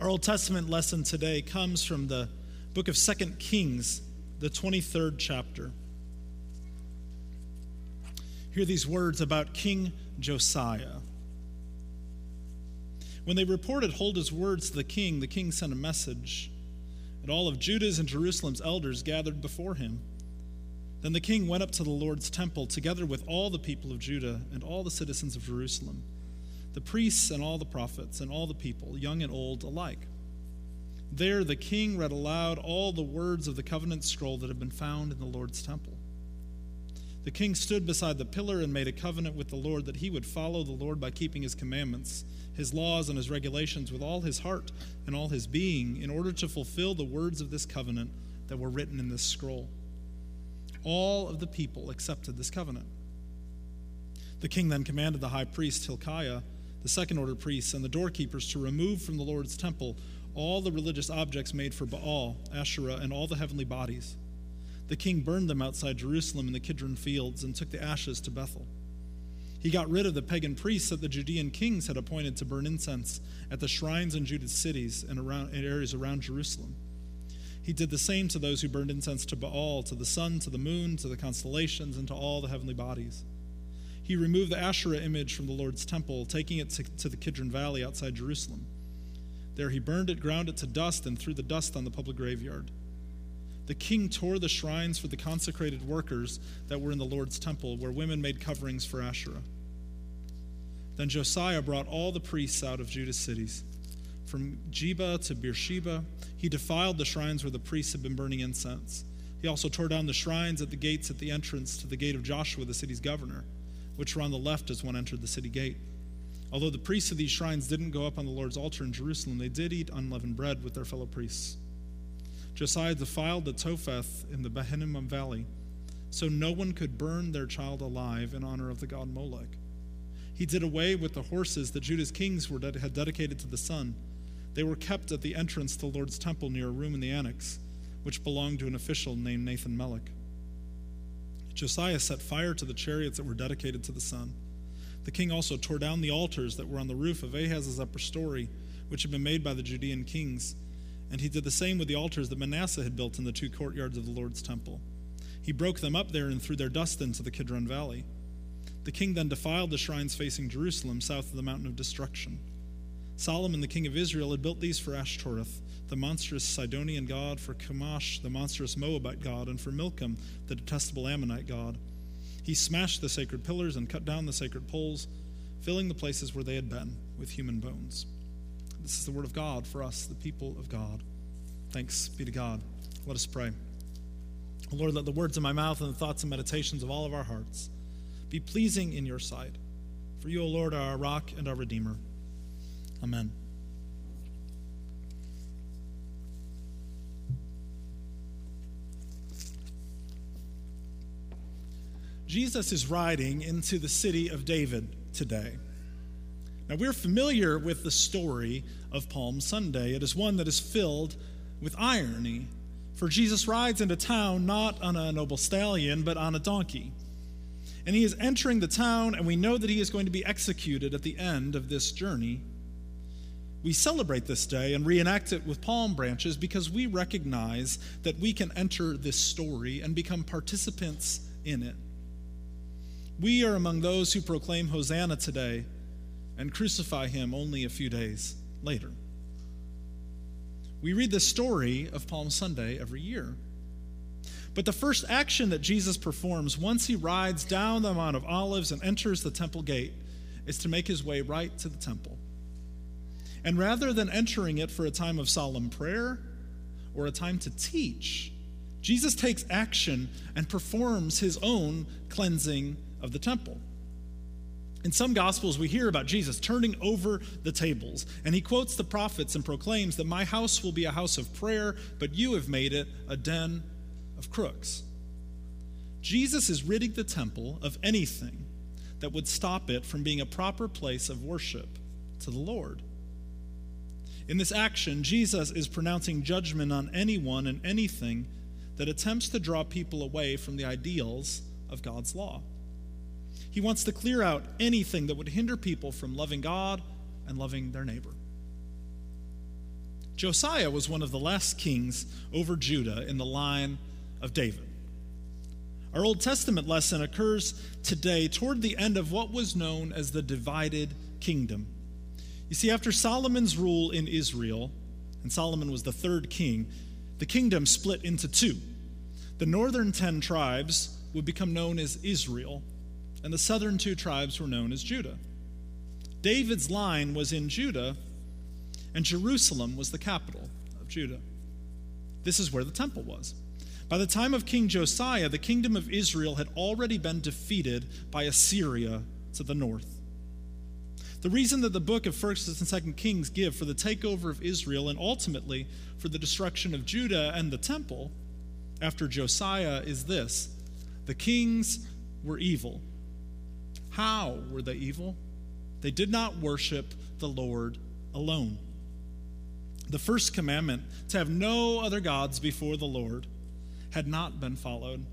Our Old Testament lesson today comes from the book of Second Kings, the 23rd chapter. Hear these words about King Josiah. When they reported Huldah's words to the king, the king sent a message, and all of Judah's and Jerusalem's elders gathered before him. Then the king went up to the Lord's temple together with all the people of Judah and all the citizens of Jerusalem the priests and all the prophets and all the people, young and old alike. There the king read aloud all the words of the covenant scroll that had been found in the Lord's temple. The king stood beside the pillar and made a covenant with the Lord that he would follow the Lord by keeping his commandments, his laws, and his regulations with all his heart and all his being, in order to fulfill the words of this covenant that were written in this scroll. All of the people accepted this covenant. The king then commanded the high priest Hilkiah the second order priests, and the doorkeepers to remove from the Lord's temple all the religious objects made for Baal, Asherah, and all the heavenly bodies. The king burned them outside Jerusalem in the Kidron fields and took the ashes to Bethel. He got rid of the pagan priests that the Judean kings had appointed to burn incense at the shrines in Judah's cities and around in areas around Jerusalem. He did the same to those who burned incense to Baal, to the sun, to the moon, to the constellations, and to all the heavenly bodies. He removed the Asherah image from the Lord's temple, taking it to, to the Kidron Valley outside Jerusalem. There he burned it, ground it to dust, and threw the dust on the public graveyard. The king tore the shrines for the consecrated workers that were in the Lord's temple, where women made coverings for Asherah. Then Josiah brought all the priests out of Judah's cities. From Jeba to Beersheba, he defiled the shrines where the priests had been burning incense. He also tore down the shrines at the gates at the entrance to the gate of Joshua, the city's governor which were on the left as one entered the city gate. Although the priests of these shrines didn't go up on the Lord's altar in Jerusalem, they did eat unleavened bread with their fellow priests. Josiah defiled the Topheth in the Ben-hinnom Valley, so no one could burn their child alive in honor of the god Molech. He did away with the horses that Judah's kings were had dedicated to the sun. They were kept at the entrance to the Lord's temple near a room in the annex, which belonged to an official named Nathan Melech. Josiah set fire to the chariots that were dedicated to the sun. The king also tore down the altars that were on the roof of Ahaz's upper story, which had been made by the Judean kings. And he did the same with the altars that Manasseh had built in the two courtyards of the Lord's temple. He broke them up there and threw their dust into the Kidron Valley. The king then defiled the shrines facing Jerusalem, south of the mountain of destruction. Solomon, the king of Israel, had built these for Ashtoreth the monstrous Sidonian god, for Chemosh, the monstrous Moabite god, and for Milcom, the detestable Ammonite god. He smashed the sacred pillars and cut down the sacred poles, filling the places where they had been with human bones. This is the word of God for us, the people of God. Thanks be to God. Let us pray. Lord, let the words of my mouth and the thoughts and meditations of all of our hearts be pleasing in your sight. For you, O Lord, are our rock and our redeemer. Amen. Jesus is riding into the city of David today. Now, we're familiar with the story of Palm Sunday. It is one that is filled with irony, for Jesus rides into town not on a noble stallion, but on a donkey. And he is entering the town, and we know that he is going to be executed at the end of this journey. We celebrate this day and reenact it with palm branches because we recognize that we can enter this story and become participants in it. We are among those who proclaim Hosanna today and crucify him only a few days later. We read the story of Palm Sunday every year. But the first action that Jesus performs once he rides down the Mount of Olives and enters the temple gate is to make his way right to the temple. And rather than entering it for a time of solemn prayer or a time to teach, Jesus takes action and performs his own cleansing of the temple. In some Gospels, we hear about Jesus turning over the tables, and he quotes the prophets and proclaims that my house will be a house of prayer, but you have made it a den of crooks. Jesus is ridding the temple of anything that would stop it from being a proper place of worship to the Lord. In this action, Jesus is pronouncing judgment on anyone and anything that attempts to draw people away from the ideals of God's law. He wants to clear out anything that would hinder people from loving God and loving their neighbor. Josiah was one of the last kings over Judah in the line of David. Our Old Testament lesson occurs today toward the end of what was known as the divided kingdom. You see, after Solomon's rule in Israel, and Solomon was the third king, the kingdom split into two. The northern ten tribes would become known as Israel, and the southern two tribes were known as Judah. David's line was in Judah, and Jerusalem was the capital of Judah. This is where the temple was. By the time of King Josiah, the kingdom of Israel had already been defeated by Assyria to the north. The reason that the book of 1st and 2nd Kings give for the takeover of Israel and ultimately for the destruction of Judah and the temple after Josiah is this the kings were evil. How were they evil? They did not worship the Lord alone. The first commandment, to have no other gods before the Lord, had not been followed.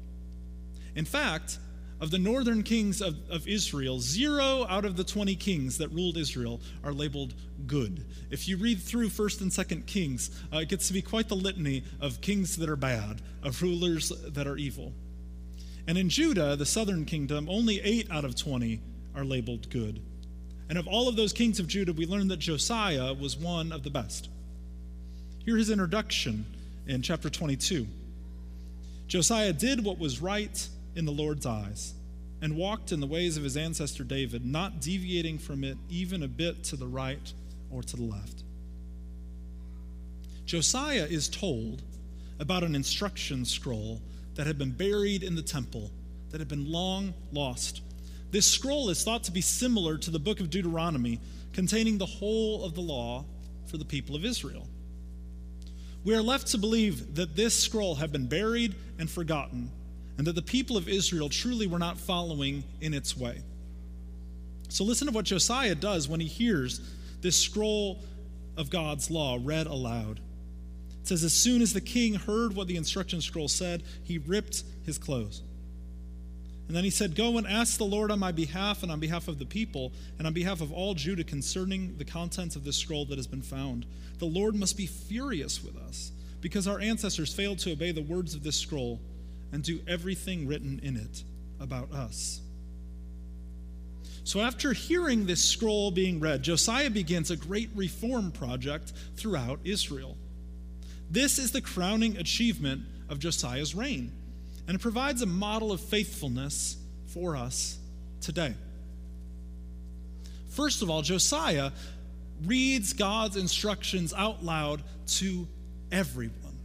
In fact, of the northern kings of, of Israel, zero out of the 20 kings that ruled Israel are labeled good. If you read through 1st and 2nd Kings, uh, it gets to be quite the litany of kings that are bad, of rulers that are evil. And in Judah, the southern kingdom, only 8 out of 20 are labeled good. And of all of those kings of Judah, we learn that Josiah was one of the best. Hear his introduction in chapter 22. Josiah did what was right in the Lord's eyes and walked in the ways of his ancestor David, not deviating from it even a bit to the right or to the left. Josiah is told about an instruction scroll that had been buried in the temple, that had been long lost. This scroll is thought to be similar to the book of Deuteronomy, containing the whole of the law for the people of Israel. We are left to believe that this scroll had been buried and forgotten, and that the people of Israel truly were not following in its way. So, listen to what Josiah does when he hears this scroll of God's law read aloud. Says, As soon as the king heard what the instruction scroll said, he ripped his clothes. And then he said, Go and ask the Lord on my behalf and on behalf of the people and on behalf of all Judah concerning the contents of this scroll that has been found. The Lord must be furious with us because our ancestors failed to obey the words of this scroll and do everything written in it about us. So, after hearing this scroll being read, Josiah begins a great reform project throughout Israel. This is the crowning achievement of Josiah's reign and it provides a model of faithfulness for us today. First of all, Josiah reads God's instructions out loud to everyone.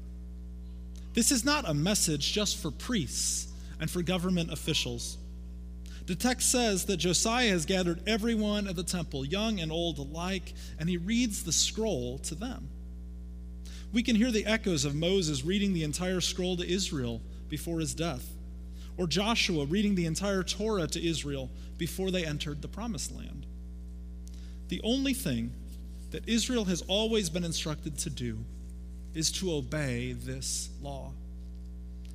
This is not a message just for priests and for government officials. The text says that Josiah has gathered everyone at the temple, young and old alike, and he reads the scroll to them. We can hear the echoes of Moses reading the entire scroll to Israel before his death, or Joshua reading the entire Torah to Israel before they entered the promised land. The only thing that Israel has always been instructed to do is to obey this law.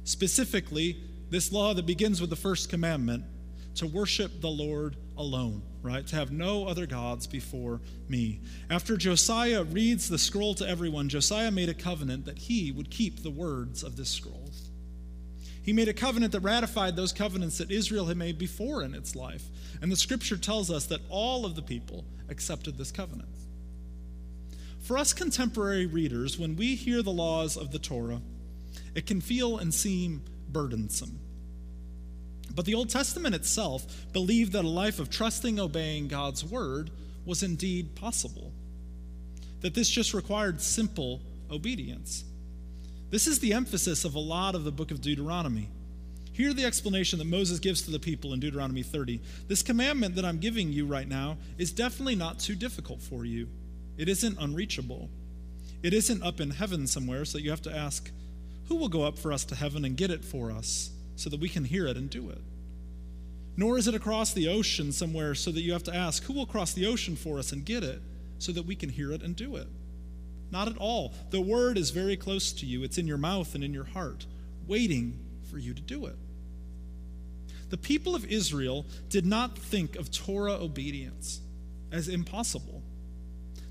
Specifically, this law that begins with the first commandment to worship the Lord alone, right? To have no other gods before me. After Josiah reads the scroll to everyone, Josiah made a covenant that he would keep the words of this scroll. He made a covenant that ratified those covenants that Israel had made before in its life. And the scripture tells us that all of the people accepted this covenant. For us contemporary readers, when we hear the laws of the Torah, it can feel and seem burdensome. But the Old Testament itself believed that a life of trusting, obeying God's word was indeed possible, that this just required simple obedience. This is the emphasis of a lot of the book of Deuteronomy. Hear the explanation that Moses gives to the people in Deuteronomy 30. This commandment that I'm giving you right now is definitely not too difficult for you. It isn't unreachable. It isn't up in heaven somewhere, so you have to ask, who will go up for us to heaven and get it for us so that we can hear it and do it? Nor is it across the ocean somewhere so that you have to ask, who will cross the ocean for us and get it so that we can hear it and do it? Not at all. The word is very close to you, it's in your mouth and in your heart, waiting for you to do it. The people of Israel did not think of Torah obedience as impossible.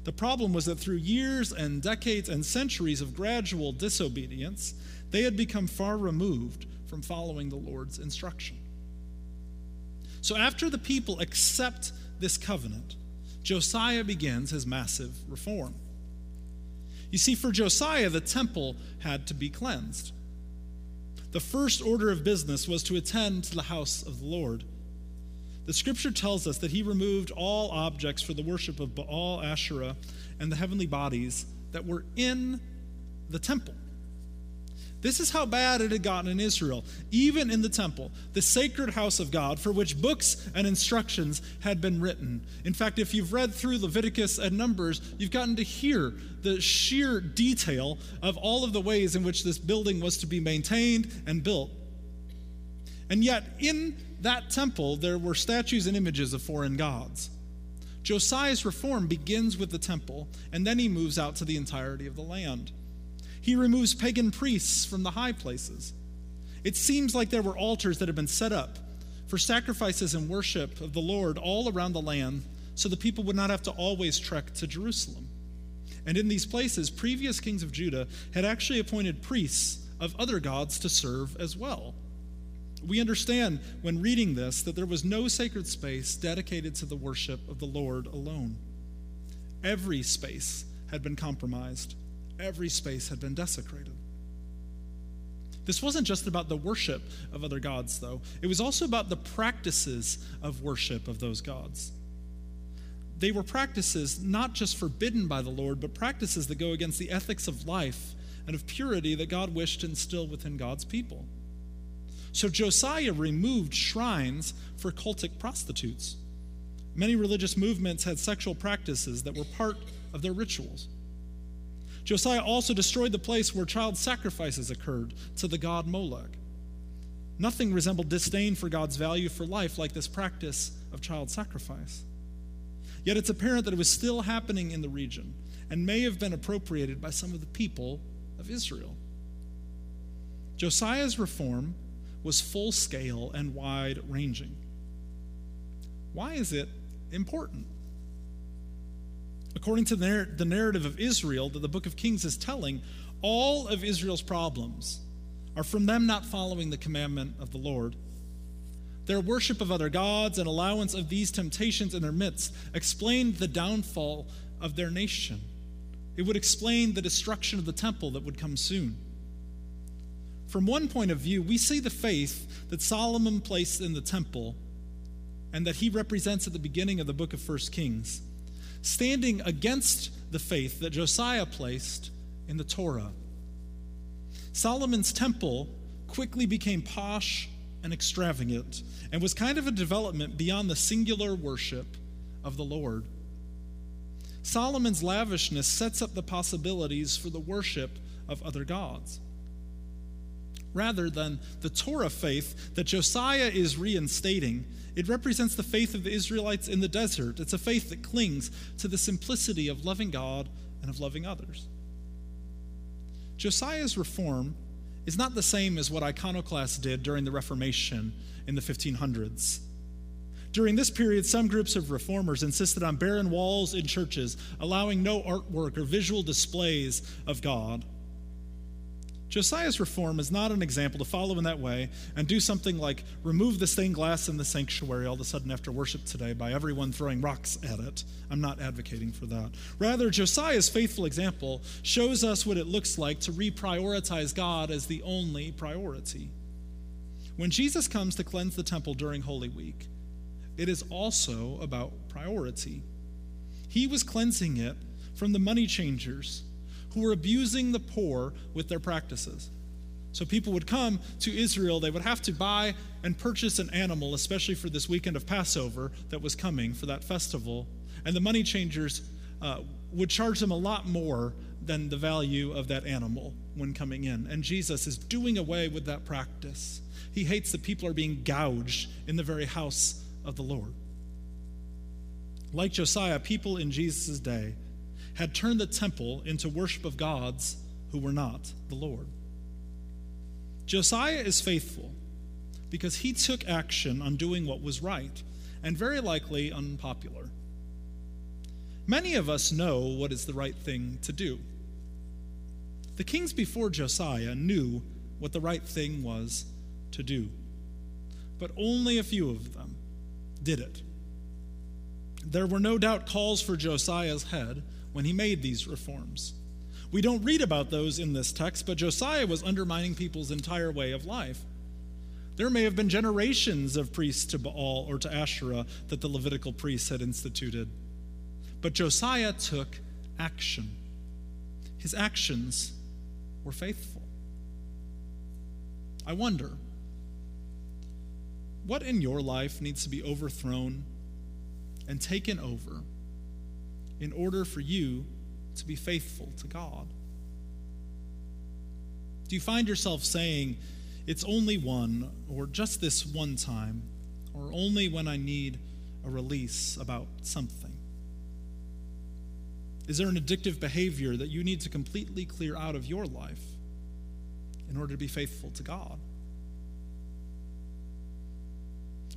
The problem was that through years and decades and centuries of gradual disobedience, they had become far removed from following the Lord's instruction. So after the people accept this covenant, Josiah begins his massive reform. You see, for Josiah, the temple had to be cleansed. The first order of business was to attend to the house of the Lord. The scripture tells us that he removed all objects for the worship of Baal, Asherah, and the heavenly bodies that were in the temple. This is how bad it had gotten in Israel, even in the temple, the sacred house of God, for which books and instructions had been written. In fact, if you've read through Leviticus and Numbers, you've gotten to hear the sheer detail of all of the ways in which this building was to be maintained and built. And yet, in that temple, there were statues and images of foreign gods. Josiah's reform begins with the temple, and then he moves out to the entirety of the land. He removes pagan priests from the high places. It seems like there were altars that had been set up for sacrifices and worship of the Lord all around the land so the people would not have to always trek to Jerusalem. And in these places, previous kings of Judah had actually appointed priests of other gods to serve as well. We understand when reading this that there was no sacred space dedicated to the worship of the Lord alone. Every space had been compromised every space had been desecrated. This wasn't just about the worship of other gods, though, it was also about the practices of worship of those gods. They were practices not just forbidden by the Lord, but practices that go against the ethics of life and of purity that God wished to instill within God's people. So Josiah removed shrines for cultic prostitutes. Many religious movements had sexual practices that were part of their rituals. Josiah also destroyed the place where child sacrifices occurred to the god Moloch. Nothing resembled disdain for God's value for life like this practice of child sacrifice. Yet it's apparent that it was still happening in the region and may have been appropriated by some of the people of Israel. Josiah's reform was full scale and wide ranging. Why is it important? According to the narrative of Israel that the book of Kings is telling, all of Israel's problems are from them not following the commandment of the Lord. Their worship of other gods and allowance of these temptations in their midst explained the downfall of their nation. It would explain the destruction of the temple that would come soon. From one point of view, we see the faith that Solomon placed in the temple and that he represents at the beginning of the book of First Kings standing against the faith that Josiah placed in the Torah. Solomon's temple quickly became posh and extravagant and was kind of a development beyond the singular worship of the Lord. Solomon's lavishness sets up the possibilities for the worship of other gods. Rather than the Torah faith that Josiah is reinstating, it represents the faith of the Israelites in the desert. It's a faith that clings to the simplicity of loving God and of loving others. Josiah's reform is not the same as what iconoclasts did during the Reformation in the 1500s. During this period, some groups of reformers insisted on barren walls in churches, allowing no artwork or visual displays of God. Josiah's reform is not an example to follow in that way and do something like remove the stained glass in the sanctuary all of a sudden after worship today by everyone throwing rocks at it. I'm not advocating for that. Rather, Josiah's faithful example shows us what it looks like to reprioritize God as the only priority. When Jesus comes to cleanse the temple during Holy Week, it is also about priority. He was cleansing it from the money changers who were abusing the poor with their practices. So people would come to Israel, they would have to buy and purchase an animal, especially for this weekend of Passover that was coming for that festival. And the money changers uh, would charge them a lot more than the value of that animal when coming in. And Jesus is doing away with that practice. He hates that people are being gouged in the very house of the Lord. Like Josiah, people in Jesus' day had turned the temple into worship of gods who were not the Lord. Josiah is faithful because he took action on doing what was right and very likely unpopular. Many of us know what is the right thing to do. The kings before Josiah knew what the right thing was to do, but only a few of them did it. There were no doubt calls for Josiah's head when he made these reforms. We don't read about those in this text, but Josiah was undermining people's entire way of life. There may have been generations of priests to Baal or to Asherah that the Levitical priests had instituted. But Josiah took action. His actions were faithful. I wonder, what in your life needs to be overthrown and taken over in order for you to be faithful to God? Do you find yourself saying, it's only one, or just this one time, or only when I need a release about something? Is there an addictive behavior that you need to completely clear out of your life in order to be faithful to God?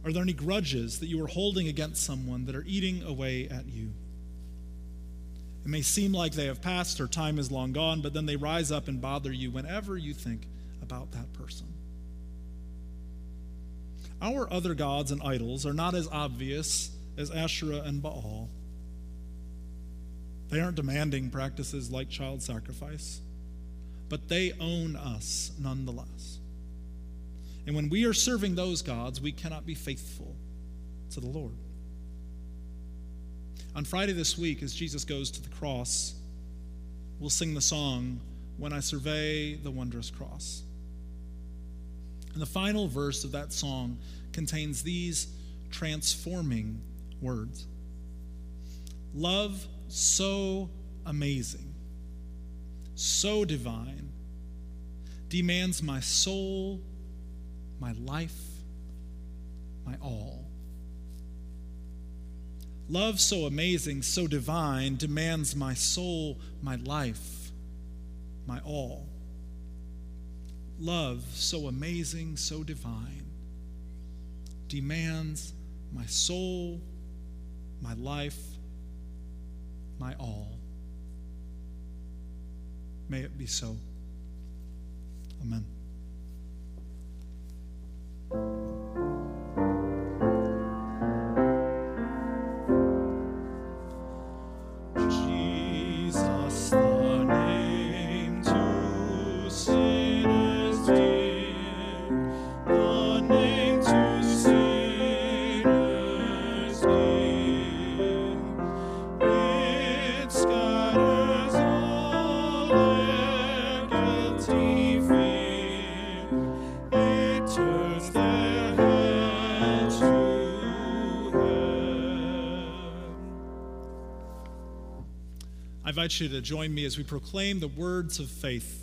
Are there any grudges that you are holding against someone that are eating away at you? It may seem like they have passed or time is long gone, but then they rise up and bother you whenever you think about that person. Our other gods and idols are not as obvious as Asherah and Baal. They aren't demanding practices like child sacrifice, but they own us nonetheless. And when we are serving those gods, we cannot be faithful to the Lord. On Friday this week, as Jesus goes to the cross, we'll sing the song, When I Survey the Wondrous Cross. And the final verse of that song contains these transforming words Love so amazing, so divine, demands my soul, my life, my all. Love so amazing, so divine, demands my soul, my life, my all. Love so amazing, so divine, demands my soul, my life, my all. May it be so. Amen. Invite you to join me as we proclaim the words of faith